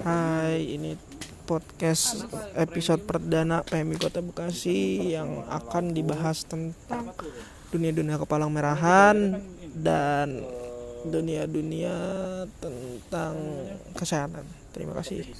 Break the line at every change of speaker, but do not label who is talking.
Hai, ini podcast episode perdana PMI Kota Bekasi yang akan dibahas tentang dunia-dunia kepalang merahan dan dunia-dunia tentang kesehatan. Terima kasih.